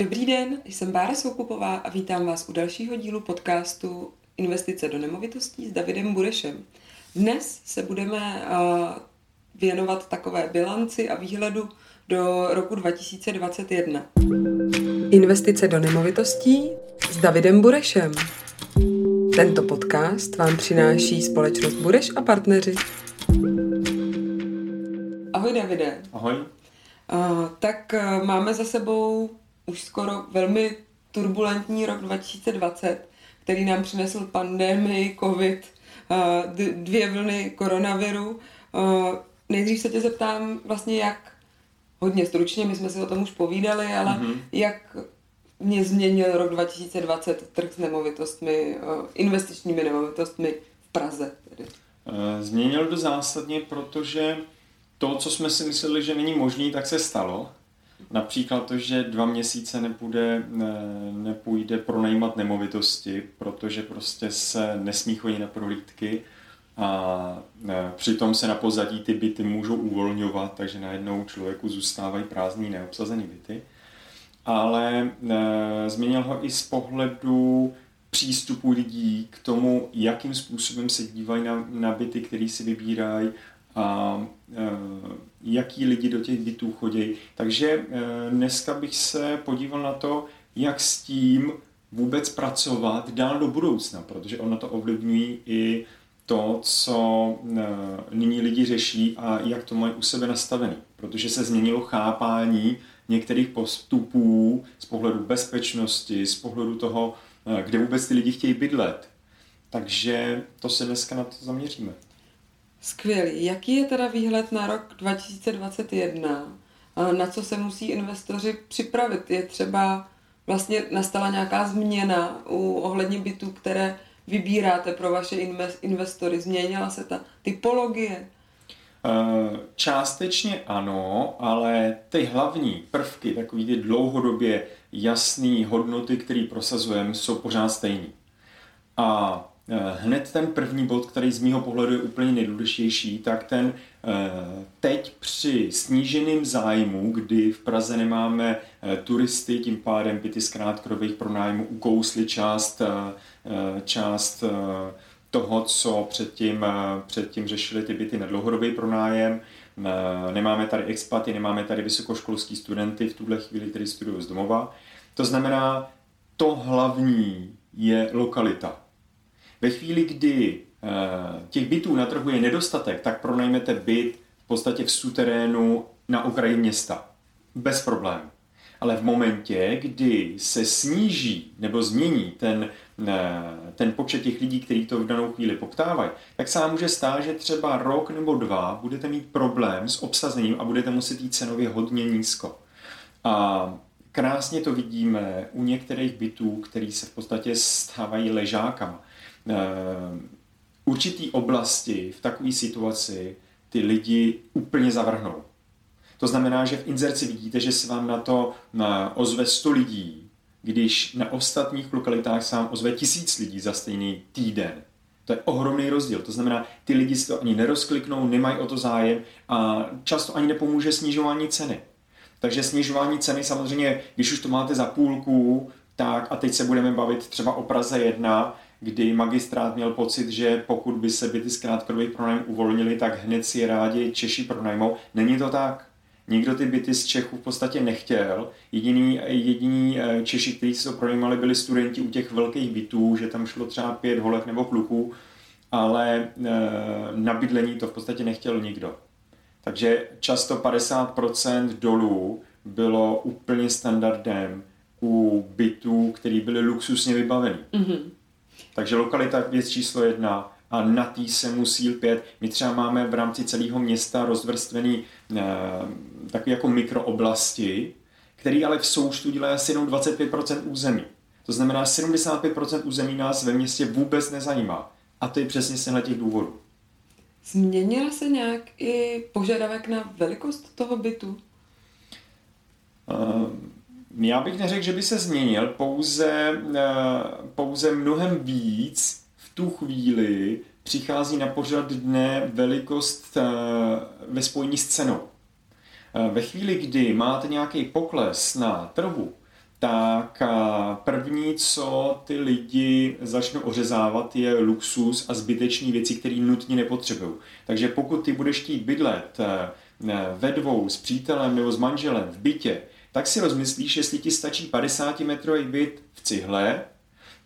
Dobrý den, jsem Bára Soukupová a vítám vás u dalšího dílu podcastu Investice do nemovitostí s Davidem Burešem. Dnes se budeme věnovat takové bilanci a výhledu do roku 2021. Investice do nemovitostí s Davidem Burešem. Tento podcast vám přináší společnost Bureš a partneři. Ahoj Davide. Ahoj. Uh, tak uh, máme za sebou už skoro velmi turbulentní rok 2020, který nám přinesl pandemii, covid, uh, dvě vlny koronaviru. Uh, nejdřív se tě zeptám vlastně jak, hodně stručně, my jsme si o tom už povídali, ale mm-hmm. jak mě změnil rok 2020 trh s nemovitostmi, uh, investičními nemovitostmi v Praze. Tedy. Změnil to zásadně, protože to, co jsme si mysleli, že není možný, tak se stalo. Například to, že dva měsíce nepůjde, ne, nepůjde pronajímat nemovitosti, protože prostě se nesmí chodit na prohlídky a ne, přitom se na pozadí ty byty můžou uvolňovat, takže najednou člověku zůstávají prázdní neobsazené byty. Ale ne, změnil ho i z pohledu přístupu lidí k tomu, jakým způsobem se dívají na, na byty, které si vybírají, a e, jaký lidi do těch bytů chodí. Takže e, dneska bych se podíval na to, jak s tím vůbec pracovat dál do budoucna, protože ono to ovlivňují i to, co e, nyní lidi řeší a jak to mají u sebe nastavený. Protože se změnilo chápání některých postupů z pohledu bezpečnosti, z pohledu toho, kde vůbec ty lidi chtějí bydlet. Takže to se dneska na to zaměříme. Skvělý. Jaký je teda výhled na rok 2021? Na co se musí investoři připravit? Je třeba vlastně nastala nějaká změna u ohledně bytů, které vybíráte pro vaše investory? Změnila se ta typologie? Eh, částečně ano, ale ty hlavní prvky, takový ty dlouhodobě jasné hodnoty, které prosazujeme, jsou pořád stejný. A hned ten první bod, který z mýho pohledu je úplně nejdůležitější, tak ten eh, teď při sníženém zájmu, kdy v Praze nemáme eh, turisty, tím pádem byty z krátkodobých pronájmů ukously část, část toho, co předtím, předtím řešili ty byty na dlouhodobý pronájem. Nemáme tady expaty, nemáme tady vysokoškolský studenty v tuhle chvíli, kteří studují z domova. To znamená, to hlavní je lokalita ve chvíli, kdy eh, těch bytů na trhu je nedostatek, tak pronajmete byt v podstatě v suterénu na okraji města. Bez problémů. Ale v momentě, kdy se sníží nebo změní ten, eh, ten počet těch lidí, kteří to v danou chvíli poptávají, tak se vám může stát, že třeba rok nebo dva budete mít problém s obsazením a budete muset jít cenově hodně nízko. A krásně to vidíme u některých bytů, který se v podstatě stávají ležákama. Eh, určitý oblasti v takové situaci ty lidi úplně zavrhnou. To znamená, že v inzerci vidíte, že se vám na to ozve 100 lidí, když na ostatních lokalitách se vám ozve tisíc lidí za stejný týden. To je ohromný rozdíl. To znamená, ty lidi si to ani nerozkliknou, nemají o to zájem a často ani nepomůže snižování ceny. Takže snižování ceny samozřejmě, když už to máte za půlku, tak a teď se budeme bavit třeba o Praze 1, kdy magistrát měl pocit, že pokud by se byty z krátkodobých pronájmů uvolnili, tak hned si je rádi Češi pronajmou. Není to tak. Nikdo ty byty z Čechů v podstatě nechtěl. Jediný, jediný eh, Češi, kteří si to pronajímali, byli studenti u těch velkých bytů, že tam šlo třeba pět holek nebo kluků, ale e, na bydlení to v podstatě nechtěl nikdo. Takže často 50% dolů bylo úplně standardem u bytů, které byly luxusně vybaveny. Mm-hmm. Takže lokalita věc číslo jedna a na tý se musí lpět. My třeba máme v rámci celého města rozvrstvený e, takové jako mikrooblasti, který ale v součtu dělají asi jenom 25% území. To znamená, 75% území nás ve městě vůbec nezajímá. A to je přesně z těch důvodů. Změnila se nějak i požadavek na velikost toho bytu? Uh, já bych neřekl, že by se změnil, pouze, eh, pouze mnohem víc v tu chvíli přichází na pořad dne velikost eh, ve spojení s cenou. Eh, ve chvíli, kdy máte nějaký pokles na trhu, tak první, co ty lidi začnou ořezávat, je luxus a zbytečné věci, které nutně nepotřebují. Takže pokud ty budeš chtít bydlet ve dvou s přítelem nebo s manželem v bytě, tak si rozmyslíš, jestli ti stačí 50 metrový byt v cihle,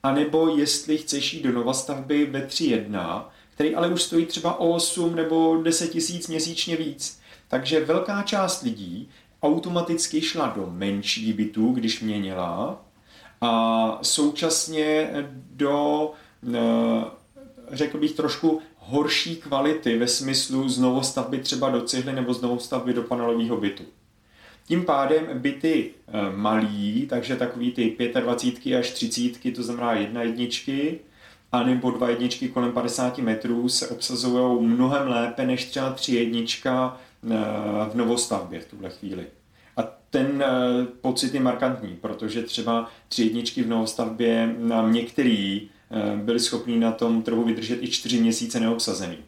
anebo jestli chceš jít do novostavby ve 3.1, který ale už stojí třeba o 8 nebo 10 tisíc měsíčně víc. Takže velká část lidí automaticky šla do menší bytů, když měnila, a současně do, eh, řekl bych, trošku horší kvality ve smyslu znovostavby třeba do cihly nebo znovostavby do panelového bytu. Tím pádem byty eh, malý, takže takový ty 25 až 30, to znamená jedna jedničky, anebo dva jedničky kolem 50 metrů se obsazují mnohem lépe než třeba tři jednička v novostavbě v tuhle chvíli. A ten eh, pocit je markantní, protože třeba tři jedničky v novostavbě nám některý byli schopni na tom trhu vydržet i čtyři měsíce neobsazený.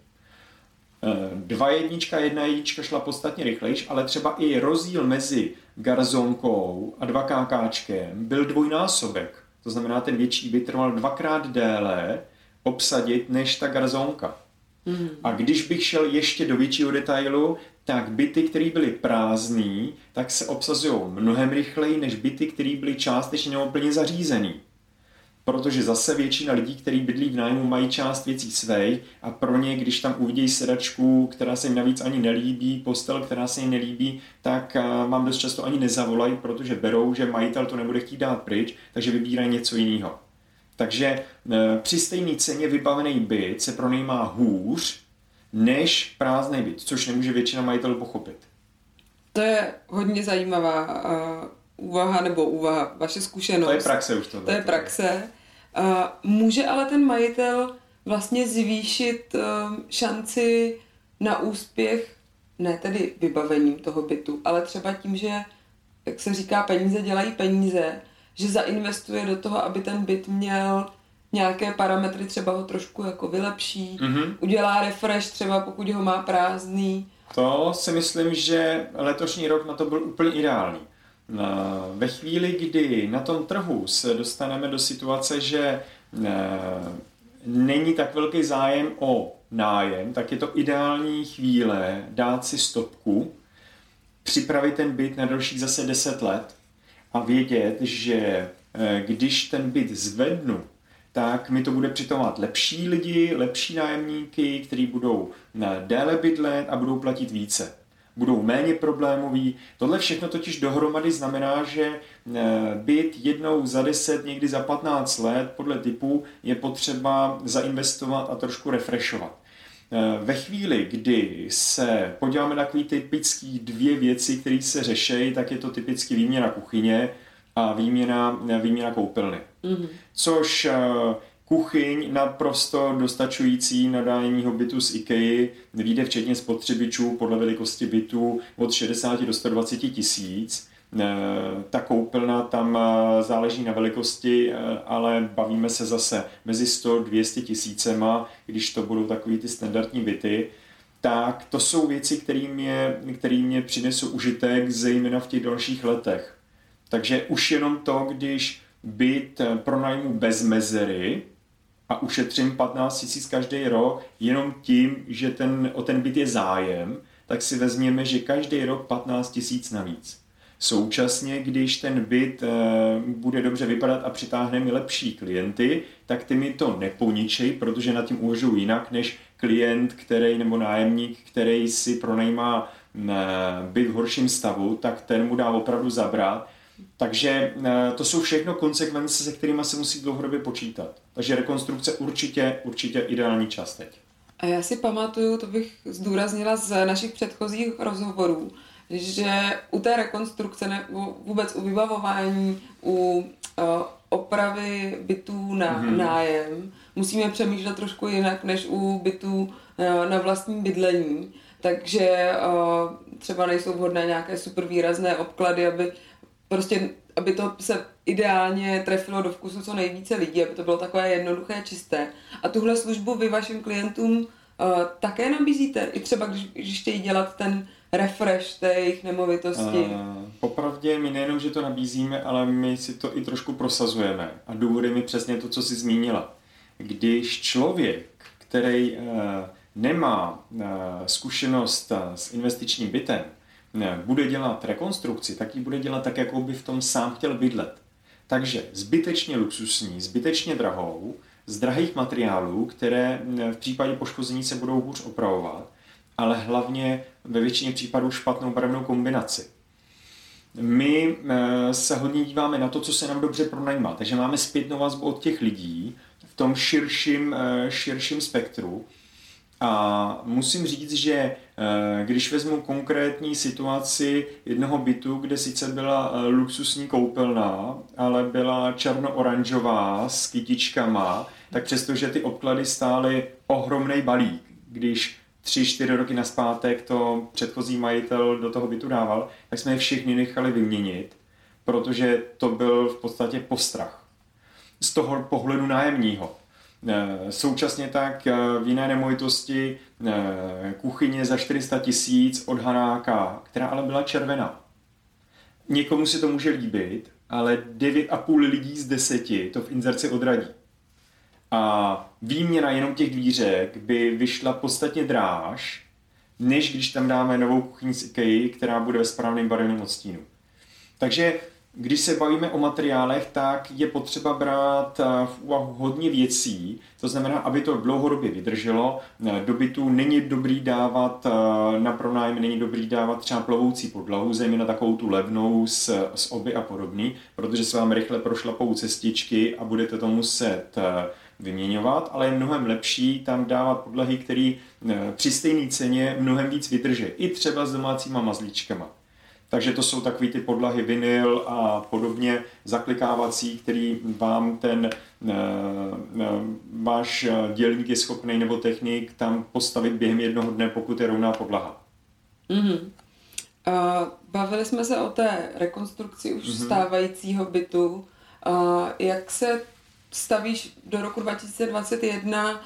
Eh, dva jednička, jedna jednička šla podstatně rychlejš, ale třeba i rozdíl mezi garzonkou a dva kákáčkem byl dvojnásobek. To znamená, ten větší by trval dvakrát déle obsadit než ta garzonka. Mm. A když bych šel ještě do většího detailu, tak byty, které byly prázdné, tak se obsazují mnohem rychleji než byty, které byly částečně neúplně zařízené protože zase většina lidí, kteří bydlí v nájmu, mají část věcí svej a pro ně, když tam uvidí sedačku, která se jim navíc ani nelíbí, postel, která se jim nelíbí, tak vám dost často ani nezavolají, protože berou, že majitel to nebude chtít dát pryč, takže vybírají něco jiného. Takže e, při stejné ceně vybavený byt se pronajímá hůř než prázdný byt, což nemůže většina majitelů pochopit. To je hodně zajímavá uh, úvaha nebo úvaha, vaše zkušenost. To je praxe už to. To je praxe. Může ale ten majitel vlastně zvýšit um, šanci na úspěch, ne tedy vybavením toho bytu, ale třeba tím, že, jak se říká, peníze dělají peníze, že zainvestuje do toho, aby ten byt měl nějaké parametry, třeba ho trošku jako vylepší, mm-hmm. udělá refresh třeba, pokud ho má prázdný. To si myslím, že letošní rok na to byl úplně ideální. Ve chvíli, kdy na tom trhu se dostaneme do situace, že není tak velký zájem o nájem, tak je to ideální chvíle dát si stopku, připravit ten byt na dalších zase 10 let a vědět, že e, když ten byt zvednu, tak mi to bude přitomovat lepší lidi, lepší nájemníky, kteří budou e, déle bydlet a budou platit více budou méně problémoví. Tohle všechno totiž dohromady znamená, že eh, byt jednou za 10, někdy za 15 let podle typu je potřeba zainvestovat a trošku refreshovat. Eh, ve chvíli, kdy se podíváme na takové typické dvě věci, které se řeší, tak je to typicky výměna kuchyně a výměna, výměna koupelny. Mm-hmm. Což eh, kuchyň naprosto dostačující na nájemního bytu z IKEA, vyjde včetně spotřebičů podle velikosti bytu od 60 do 120 tisíc. Eh, ta koupelna tam eh, záleží na velikosti, eh, ale bavíme se zase mezi 100-200 tisícema, když to budou takový ty standardní byty tak to jsou věci, které mě, který mě přinesou užitek, zejména v těch dalších letech. Takže už jenom to, když byt pronajmu bez mezery, a ušetřím 15 tisíc každý rok jenom tím, že ten, o ten byt je zájem, tak si vezměme, že každý rok 15 tisíc navíc. Současně, když ten byt e, bude dobře vypadat a přitáhne mi lepší klienty, tak ty mi to neponičej, protože na tím uvažuji jinak než klient, který nebo nájemník, který si pronajímá e, byt v horším stavu, tak ten mu dá opravdu zabrat takže eh, to jsou všechno konsekvence, se kterými se musí dlouhodobě počítat. Takže rekonstrukce určitě, určitě ideální čas teď. A já si pamatuju, to bych zdůraznila z našich předchozích rozhovorů, že u té rekonstrukce nebo vůbec u vybavování, u uh, opravy bytů na mm-hmm. nájem musíme přemýšlet trošku jinak než u bytů uh, na vlastní bydlení. Takže uh, třeba nejsou vhodné nějaké super výrazné obklady, aby prostě, aby to se ideálně trefilo do vkusu co nejvíce lidí, aby to bylo takové jednoduché, čisté. A tuhle službu vy vašim klientům uh, také nabízíte, i třeba když, když chtějí dělat ten refresh té jejich nemovitosti? Uh, popravdě my nejenom, že to nabízíme, ale my si to i trošku prosazujeme. A důvodem je přesně to, co jsi zmínila. Když člověk, který uh, nemá uh, zkušenost s investičním bytem, ne, bude dělat rekonstrukci, tak ji bude dělat tak, jako by v tom sám chtěl bydlet. Takže zbytečně luxusní, zbytečně drahou, z drahých materiálů, které v případě poškození se budou hůř opravovat, ale hlavně ve většině případů špatnou barevnou kombinaci. My eh, se hodně díváme na to, co se nám dobře pronajímá, takže máme zpětnou vazbu od těch lidí v tom širším, eh, širším spektru. A musím říct, že eh, když vezmu konkrétní situaci jednoho bytu, kde sice byla luxusní koupelna, ale byla černo-oranžová s kytičkama, tak přestože ty obklady stály ohromný balík, když tři, čtyři roky naspátek to předchozí majitel do toho bytu dával, tak jsme je všechny nechali vyměnit, protože to byl v podstatě postrach. Z toho pohledu nájemního. Eh, současně tak eh, v jiné nemovitosti eh, kuchyně za 400 tisíc od Hanáka, která ale byla červená. Někomu si to může líbit, ale 9,5 lidí z 10 to v inzerci odradí. A výměna jenom těch dvířek by vyšla podstatně dráž, než když tam dáme novou kuchyni z IKEA, která bude ve správném barevném odstínu. Takže když se bavíme o materiálech, tak je potřeba brát eh, v úvahu hodně věcí, to znamená, aby to dlouhodobě vydrželo. Eh, do bytu není dobrý dávat eh, na pronájem, není dobrý dávat třeba plovoucí podlahu, zejména takovou tu levnou s, s oby a podobný, protože se vám rychle prošlapou cestičky a budete to muset vyměňovat, ale je mnohem lepší tam dávat podlahy, které eh, při stejné ceně mnohem víc vydrží. I třeba s domácíma mazlíčkama. Takže to jsou takové ty podlahy vinyl a podobně zaklikávací, který vám ten e, e, váš dělník je schopný nebo technik tam postavit během jednoho dne, pokud je rovná podlaha. Mm-hmm. Uh, bavili jsme se o té rekonstrukci už mm-hmm. stávajícího bytu. Uh, jak se stavíš do roku 2021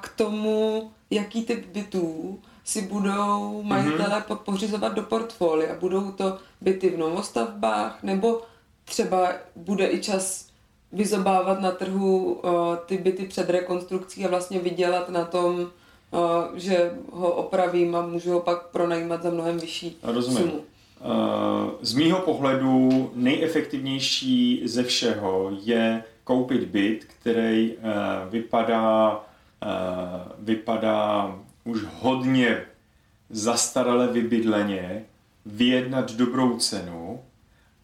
k tomu, jaký typ bytů si budou majitele mm-hmm. pořizovat do portfolia. Budou to byty v novostavbách, nebo třeba bude i čas vyzobávat na trhu uh, ty byty před rekonstrukcí a vlastně vydělat na tom, uh, že ho opravím a můžu ho pak pronajímat za mnohem vyšší Rozumím. sumu. Uh, z mýho pohledu nejefektivnější ze všeho je koupit byt, který uh, vypadá, uh, vypadá už hodně zastarale vybydleně, vyjednat dobrou cenu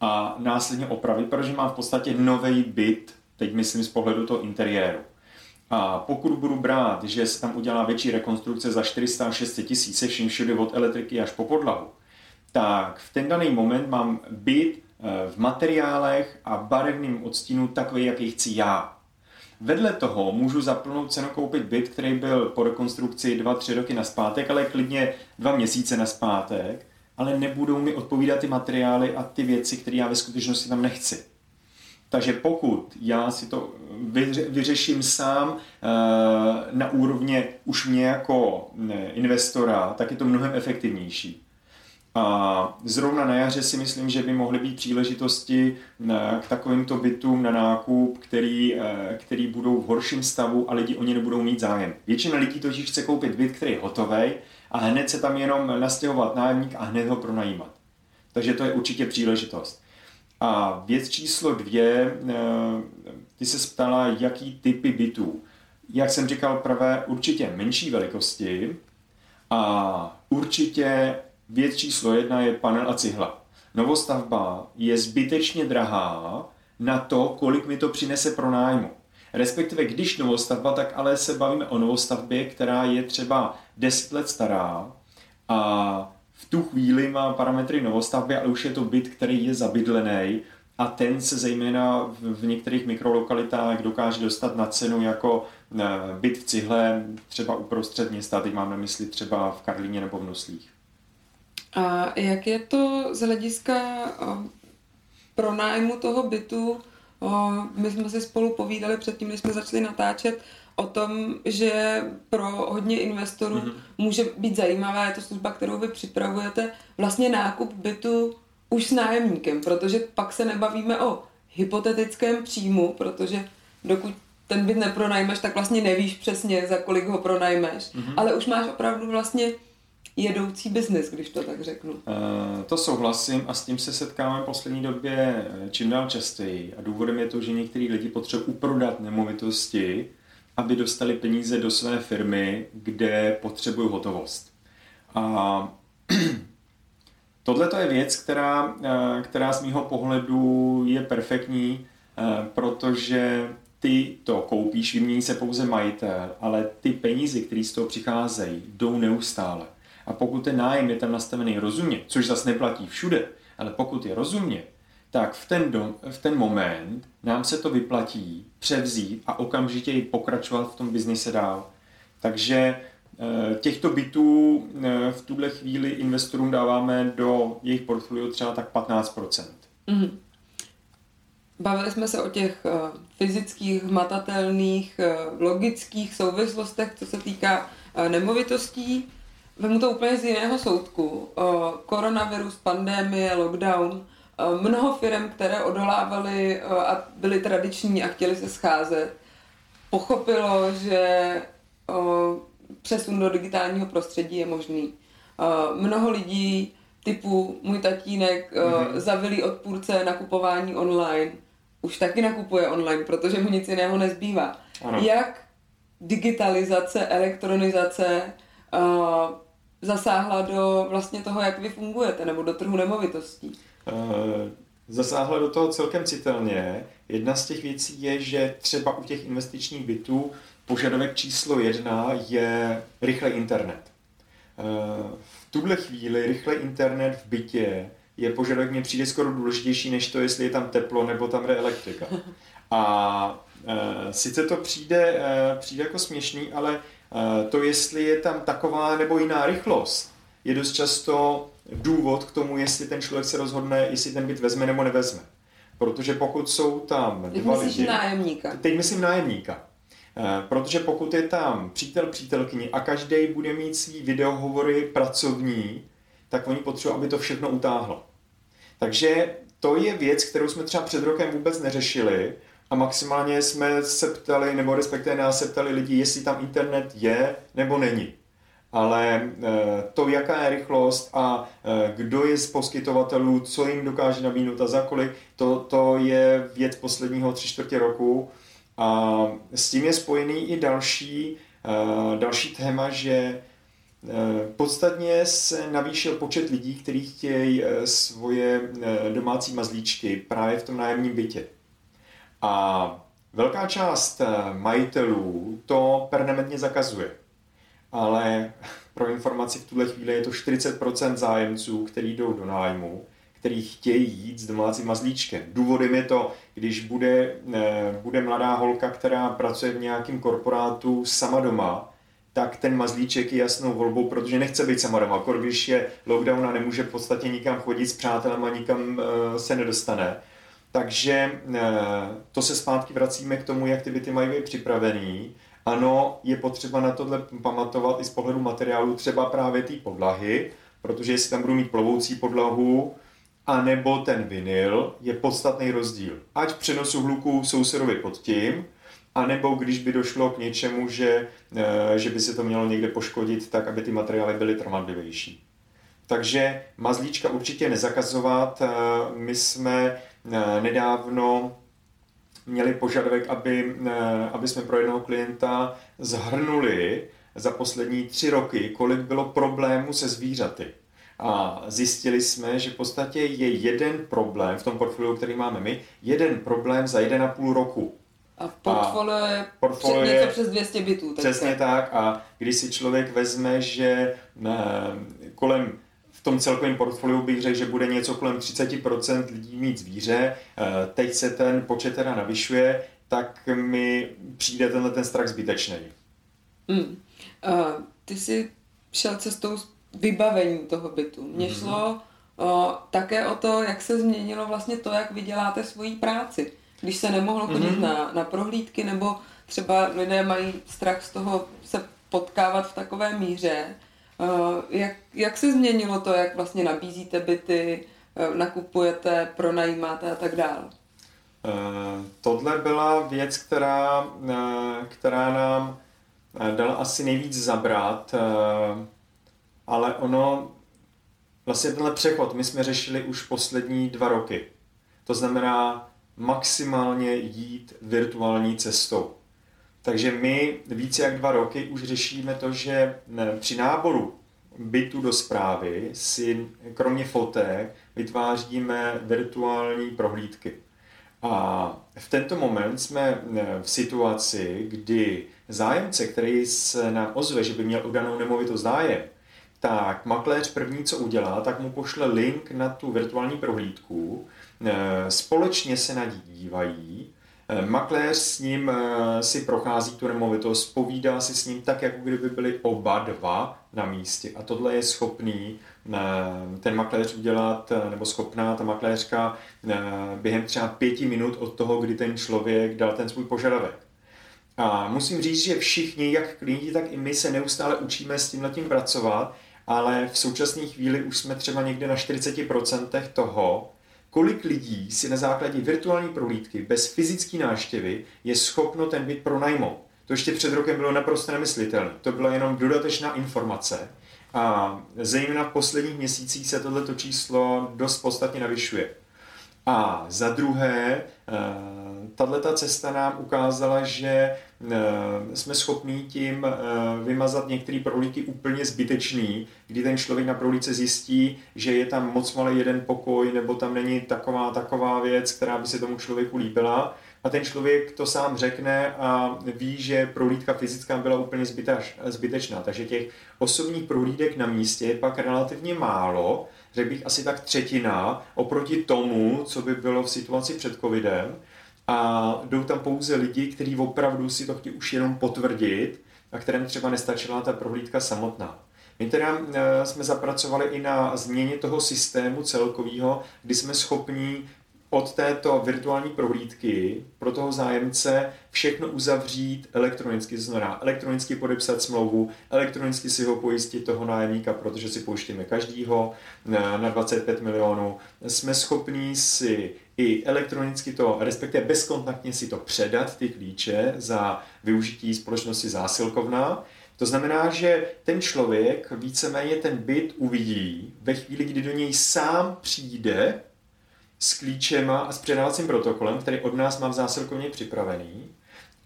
a následně opravit, protože mám v podstatě nový byt, teď myslím z pohledu toho interiéru. A pokud budu brát, že se tam udělá větší rekonstrukce za 400-600 tisíc, se vším všude od elektriky až po podlahu, tak v ten daný moment mám byt v materiálech a barevným odstínu takový, jaký chci já. Vedle toho můžu za plnou cenu koupit byt, který byl po rekonstrukci 2-3 roky na zpátek, ale klidně 2 měsíce na zpátek, ale nebudou mi odpovídat ty materiály a ty věci, které já ve skutečnosti tam nechci. Takže pokud já si to vyřeším sám eh, na úrovně už mě jako investora, tak je to mnohem efektivnější. A zrovna na jaře si myslím, že by mohly být příležitosti eh, k takovýmto bytům na nákup, který, eh, který budou v horším stavu a lidi o ně nebudou mít zájem. Většina lidí totiž chce koupit byt, který je hotový a hned se tam jenom nastěhovat nájemník a hned ho pronajímat. Takže to je určitě příležitost. A věc číslo dvě, eh, ty se ptala, jaký typy bytů. Jak jsem říkal pravé, určitě menší velikosti a určitě Věc číslo jedna je panel a cihla. Novostavba je zbytečně drahá na to, kolik mi to přinese pro nájmu. Respektive když novostavba, tak ale se bavíme o novostavbě, která je třeba 10 let stará a v tu chvíli má parametry novostavby, ale už je to byt, který je zabydlený a ten se zejména v některých mikrolokalitách dokáže dostat na cenu jako eh, byt v cihle, třeba uprostřed města, teď mám na mysli třeba v Karlíně nebo v Noslích. A jak je to z hlediska pronájmu toho bytu my jsme si spolu povídali předtím, než jsme začali natáčet, o tom, že pro hodně investorů mm-hmm. může být zajímavá, je to služba, kterou vy připravujete, vlastně nákup bytu už s nájemníkem, protože pak se nebavíme o hypotetickém příjmu, protože dokud ten byt nepronajmeš, tak vlastně nevíš přesně, za kolik ho pronajmeš, mm-hmm. ale už máš opravdu vlastně jedoucí biznis, když to tak řeknu. Uh, to souhlasím a s tím se setkáme v poslední době eh, čím dál častěji. A důvodem je to, že některý lidi potřebují uprodat nemovitosti, aby dostali peníze do své firmy, kde potřebují hotovost. A tohle to je věc, která, eh, která z mýho pohledu je perfektní, protože ty to koupíš, vymění se pouze majitel, ale ty peníze, které z toho přicházejí, jdou neustále. A pokud ten nájem je tam nastavený rozumně, což zase neplatí všude, ale pokud je rozumně, tak v ten, dom, v ten moment nám se to vyplatí převzít a okamžitě i pokračovat v tom biznise dál. Takže eh, těchto bytů eh, v tuhle chvíli investorům dáváme do jejich portfolio třeba tak 15%. Mm-hmm. Bavili jsme se o těch uh, fyzických, hmatatelných, logických souvislostech, co se týká nemovitostí. Vemu to úplně z jiného soudku. Uh, koronavirus, pandémie, lockdown. Uh, mnoho firm, které odolávaly uh, a byly tradiční a chtěli se scházet, pochopilo, že přesun do digitálního prostředí je možný. Mnoho lidí typu můj tatínek, mm-hmm. zavilý odpůrce nakupování online, už taky nakupuje online, protože mu nic jiného nezbývá. Ano. Jak digitalizace, elektronizace uh, zasáhla do vlastně toho, jak vy fungujete, nebo do trhu nemovitostí? Uh, zasáhla do toho celkem citelně. Jedna z těch věcí je, že třeba u těch investičních bytů požadavek číslo jedna je rychlý internet. Uh, v tuhle chvíli rychlý internet v bytě je požadavek mě přijde skoro důležitější, než to, jestli je tam teplo nebo tam jde elektrika. A e, sice to přijde, e, přijde jako směšný, ale to, jestli je tam taková nebo jiná rychlost, je dost často důvod k tomu, jestli ten člověk se rozhodne, jestli ten byt vezme nebo nevezme. Protože pokud jsou tam Teď dva lidi... nájemníka. Teď myslím nájemníka. E, protože pokud je tam přítel, přítelkyni a každý bude mít svý videohovory pracovní, tak oni potřebují, aby to všechno utáhlo. Takže to je věc, kterou jsme třeba před rokem vůbec neřešili a maximálně jsme se ptali, nebo respektive nás se ptali lidi, jestli tam internet je nebo není. Ale eh, to, jaká je rychlost a eh, kdo je z poskytovatelů, co jim dokáže nabídnout a za kolik, to, to je věc posledního tři čtvrtě roku. A s tím je spojený i další, eh, další téma, že podstatně se navýšil počet lidí, kteří chtějí svoje domácí mazlíčky právě v tom nájemním bytě. A velká část majitelů to permanentně zakazuje. Ale pro informaci v tuhle chvíli je to 40% zájemců, kteří jdou do nájmu, který chtějí jít s domácím mazlíčkem. Důvodem je to, když bude, bude mladá holka, která pracuje v nějakém korporátu sama doma, tak ten mazlíček je jasnou volbou, protože nechce být sama doma. Když je lockdown a nemůže v podstatě nikam chodit s přátelem a nikam uh, se nedostane. Takže uh, to se zpátky vracíme k tomu, jak ty byty mají být připravený. Ano, je potřeba na tohle pamatovat i z pohledu materiálu, třeba právě té podlahy, protože jestli tam budu mít plovoucí podlahu, a nebo ten vinyl, je podstatný rozdíl. Ať v přenosu hluku sousedovi pod tím, a nebo když by došlo k něčemu, že, eh, že by se to mělo někde poškodit, tak aby ty materiály byly trvanlivější. Takže mazlíčka určitě nezakazovat. Eh, my jsme eh, nedávno měli požadavek, aby, aby jsme pro jednoho klienta zhrnuli za poslední tři roky, kolik bylo problémů se zvířaty. A zjistili jsme, že v podstatě je jeden problém v tom portfoliu, který máme my, jeden problém za jeden a půl roku. A v portfolio je portfolio něco přes 200 bytů. Přesně tak a když si člověk vezme, že eh, kolem v tom celkovém portfoliu bych řekl, že bude něco kolem 30% lidí mít zvíře, eh, teď se ten počet teda navyšuje, tak mi přijde tenhle ten strach zbytečný. Mm. Uh, ty jsi šel cestou vybavení toho bytu. Mně mm-hmm. šlo uh, také o to, jak se změnilo vlastně to, jak vyděláte svoji práci. když se nemohlo chodit mm-hmm. na, na prohlídky, nebo třeba lidé mají strach z toho se potkávat v takové míře. Jak, jak se změnilo to, jak vlastně nabízíte byty, nakupujete, pronajímáte a tak dále? Tohle byla věc, která, která nám dala asi nejvíc zabrat, ale ono, vlastně tenhle přechod my jsme řešili už poslední dva roky. To znamená maximálně jít virtuální cestou. Takže my více jak dva roky už řešíme to, že při náboru bytu do zprávy si kromě fotek vytváříme virtuální prohlídky. A v tento moment jsme v situaci, kdy zájemce, který se nám ozve, že by měl udanou nemovitost zájem, tak makléř první, co udělá, tak mu pošle link na tu virtuální prohlídku, společně se na dívají, makléř s ním eh, si prochází tu nemovitost, povídá si s ním tak, jako kdyby byli oba dva na místě. A tohle je schopný eh, ten makléř udělat, eh, nebo schopná ta makléřka během třeba pěti minut od toho, kdy ten člověk dal ten svůj požadavek. A musím říct, že všichni, jak klienti, tak i my se neustále učíme s tím tím pracovat, ale v současné chvíli už jsme třeba někde na 40% toho, kolik lidí si na základě virtuální prohlídky bez fyzické návštěvy je schopno ten byt pronajmout. To ještě před rokem bylo naprosto nemyslitelné. To byla jenom dodatečná informace. A zejména v posledních měsících se tohleto číslo dost podstatně navyšuje. A za druhé, tato cesta nám ukázala, že eh, jsme schopní tím eh, vymazat některé prohlídky úplně zbytečný, kdy ten člověk na prohlídce zjistí, že je tam moc malý jeden pokoj, nebo tam není taková taková věc, která by se tomu člověku líbila. A ten člověk to sám řekne a ví, že prohlídka fyzická byla úplně zbytečná. Takže těch osobních prohlídek na místě je pak relativně málo, řekl bych asi tak třetina oproti tomu, co by bylo v situaci před covidem. A jdou tam pouze lidi, kteří opravdu si to chtějí už jenom potvrdit a kterým třeba nestačila ta prohlídka samotná. My teda eh, jsme zapracovali i na změně toho systému celkového, kdy jsme schopni od této virtuální prohlídky pro toho zájemce všechno uzavřít elektronicky, to znamená elektronicky podepsat smlouvu, elektronicky si ho pojistit toho nájemníka, protože si pouštíme každýho na 25 milionů. Jsme schopní si i elektronicky to, respektive bezkontaktně si to předat, ty klíče, za využití společnosti zásilkovna. To znamená, že ten člověk víceméně ten byt uvidí ve chvíli, kdy do něj sám přijde s klíčema a s předávacím protokolem, který od nás má v zásilkovně připravený.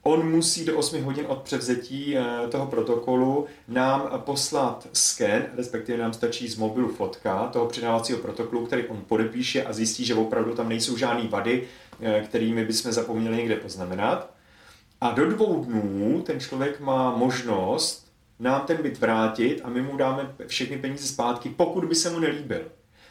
On musí do 8 hodin od převzetí eh, toho protokolu nám poslat sken, respektive nám stačí z mobilu fotka toho předávacího protokolu, který on podepíše a zjistí, že opravdu tam nejsou žádné vady, eh, kterými bychom zapomněli někde poznamenat. A do dvou dnů ten člověk má možnost nám ten byt vrátit a my mu dáme všechny peníze zpátky, pokud by se mu nelíbil.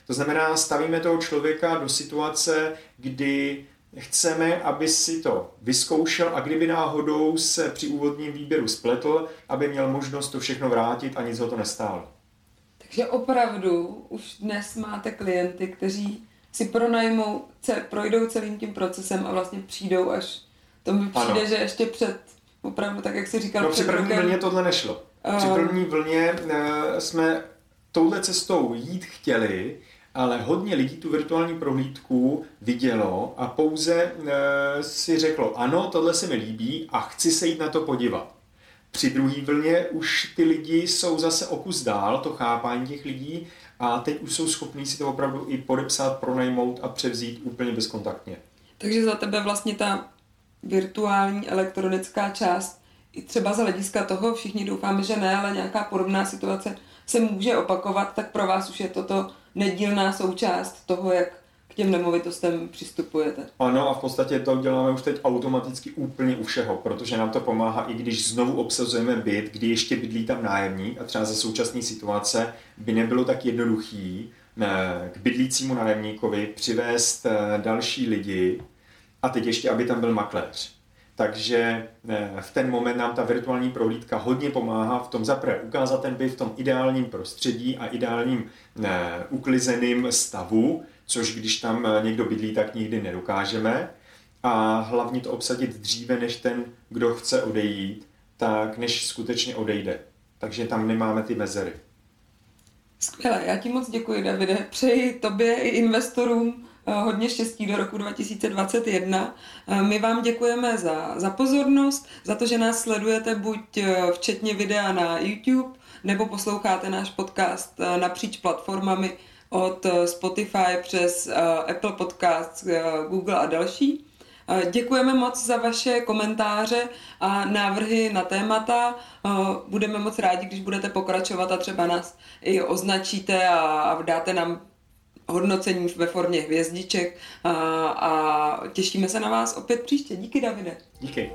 To znamená, stavíme toho člověka do situace, kdy chceme, aby si to vyzkoušel a kdyby náhodou se při úvodním výběru spletl, aby měl možnost to všechno vrátit a nic ho to nestálo. Takže opravdu už dnes máte klienty, kteří si pronajmou, projdou celým tím procesem a vlastně přijdou až, to mi přijde, ano. že ještě před, opravdu tak, jak jsi říkal, no, při první rokem, vlně tohle nešlo. Při ehm. první vlně uh, jsme touhle cestou jít chtěli, ale hodně lidí tu virtuální prohlídku vidělo a pouze e, si řeklo, ano, tohle se mi líbí a chci se jít na to podívat. Při druhé vlně už ty lidi jsou zase o kus dál, to chápání těch lidí, a teď už jsou schopní si to opravdu i podepsat, pronajmout a převzít úplně bezkontaktně. Takže za tebe vlastně ta virtuální elektronická část, i třeba z hlediska toho, všichni doufáme, že ne, ale nějaká podobná situace se může opakovat, tak pro vás už je toto nedílná součást toho, jak k těm nemovitostem přistupujete. Ano a v podstatě to děláme už teď automaticky úplně u všeho, protože nám to pomáhá, i když znovu obsazujeme byt, kdy ještě bydlí tam nájemník a třeba za současné situace by nebylo tak jednoduchý eh, k bydlícímu nájemníkovi přivést eh, další lidi a teď ještě, aby tam byl makléř. Takže eh, v ten moment nám ta virtuální prohlídka hodně pomáhá v tom zaprvé ukázat ten byt v tom ideálním prostředí a ideálním eh, uklizeným stavu, což když tam eh, někdo bydlí, tak nikdy nedokážeme. a hlavně to obsadit dříve, než ten, kdo chce odejít, tak než skutečně odejde. Takže tam nemáme ty mezery. Skvěle, já ti moc děkuji, Davide. Přeji tobě i investorům hodně štěstí do roku 2021. Eh, my vám děkujeme za, za pozornost, za to, že nás sledujete buď eh, včetně videa na YouTube, nebo posloucháte náš podcast napříč platformami od Spotify přes Apple Podcasts, Google a další. Děkujeme moc za vaše komentáře a návrhy na témata. Budeme moc rádi, když budete pokračovat a třeba nás i označíte a dáte nám hodnocení ve formě hvězdiček a, a těšíme se na vás opět příště. Díky, Davide. Díky.